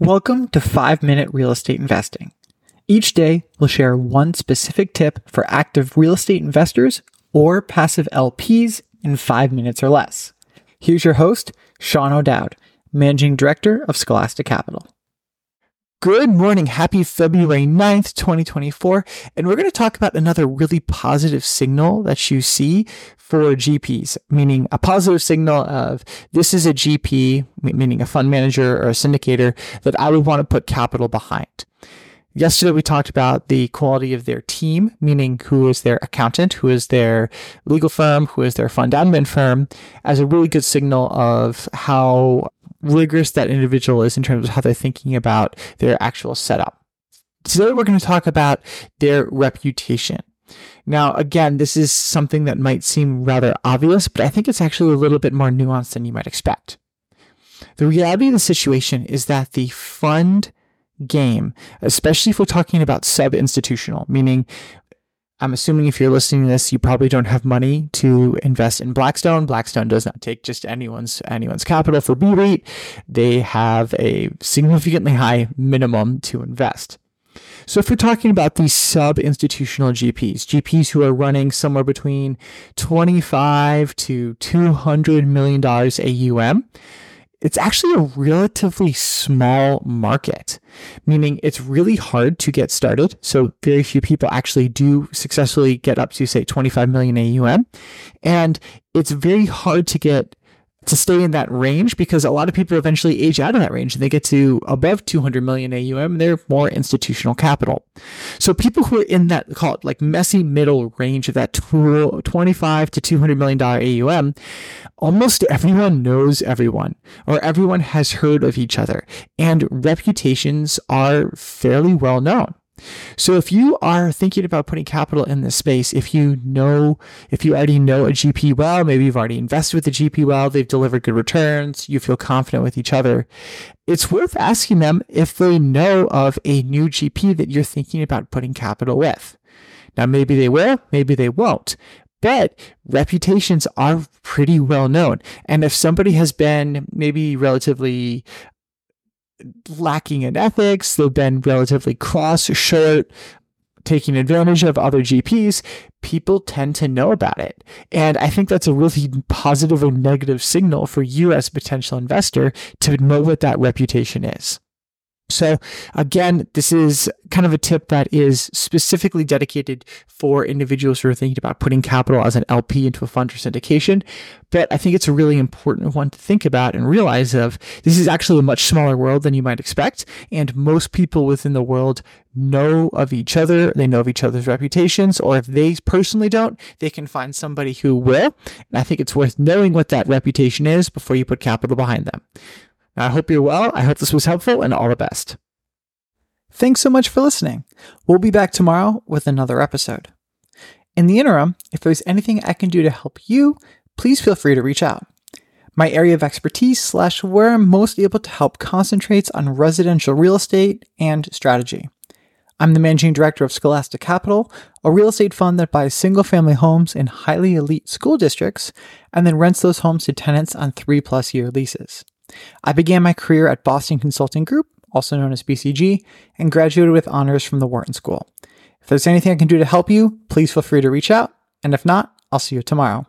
Welcome to 5 Minute Real Estate Investing. Each day, we'll share one specific tip for active real estate investors or passive LPs in 5 minutes or less. Here's your host, Sean O'Dowd, Managing Director of Scholastic Capital. Good morning. Happy February 9th, 2024. And we're going to talk about another really positive signal that you see for GPs, meaning a positive signal of this is a GP, meaning a fund manager or a syndicator that I would want to put capital behind. Yesterday, we talked about the quality of their team, meaning who is their accountant, who is their legal firm, who is their fund admin firm, as a really good signal of how rigorous that individual is in terms of how they're thinking about their actual setup. Today, we're going to talk about their reputation. Now, again, this is something that might seem rather obvious, but I think it's actually a little bit more nuanced than you might expect. The reality of the situation is that the fund game, especially if we're talking about sub institutional, meaning I'm assuming if you're listening to this, you probably don't have money to invest in Blackstone. Blackstone does not take just anyone's anyone's capital for BREIT. They have a significantly high minimum to invest. So if we're talking about these sub-institutional GPs, GPs who are running somewhere between 25 to 200 million dollars AUM, it's actually a relatively small market, meaning it's really hard to get started. So very few people actually do successfully get up to say 25 million AUM. And it's very hard to get to stay in that range because a lot of people eventually age out of that range and they get to above 200 million AUM and they're more institutional capital. So people who are in that call it like messy middle range of that 25 to 200 million dollar AUM, almost everyone knows everyone or everyone has heard of each other and reputations are fairly well known. So if you are thinking about putting capital in this space, if you know, if you already know a GP well, maybe you've already invested with a GP well, they've delivered good returns, you feel confident with each other, it's worth asking them if they know of a new GP that you're thinking about putting capital with. Now, maybe they will, maybe they won't, but reputations are pretty well known. And if somebody has been maybe relatively lacking in ethics. They've been relatively cross, short, taking advantage of other GPs. People tend to know about it. And I think that's a really positive or negative signal for you as a potential investor to know what that reputation is. So again, this is kind of a tip that is specifically dedicated for individuals who are thinking about putting capital as an LP into a fund or syndication. But I think it's a really important one to think about and realize of this is actually a much smaller world than you might expect. And most people within the world know of each other. They know of each other's reputations, or if they personally don't, they can find somebody who will. And I think it's worth knowing what that reputation is before you put capital behind them. I hope you're well. I hope this was helpful and all the best. Thanks so much for listening. We'll be back tomorrow with another episode. In the interim, if there's anything I can do to help you, please feel free to reach out. My area of expertise slash where I'm most able to help concentrates on residential real estate and strategy. I'm the managing director of Scholastic Capital, a real estate fund that buys single family homes in highly elite school districts and then rents those homes to tenants on three plus year leases. I began my career at Boston Consulting Group, also known as BCG, and graduated with honors from the Wharton School. If there's anything I can do to help you, please feel free to reach out, and if not, I'll see you tomorrow.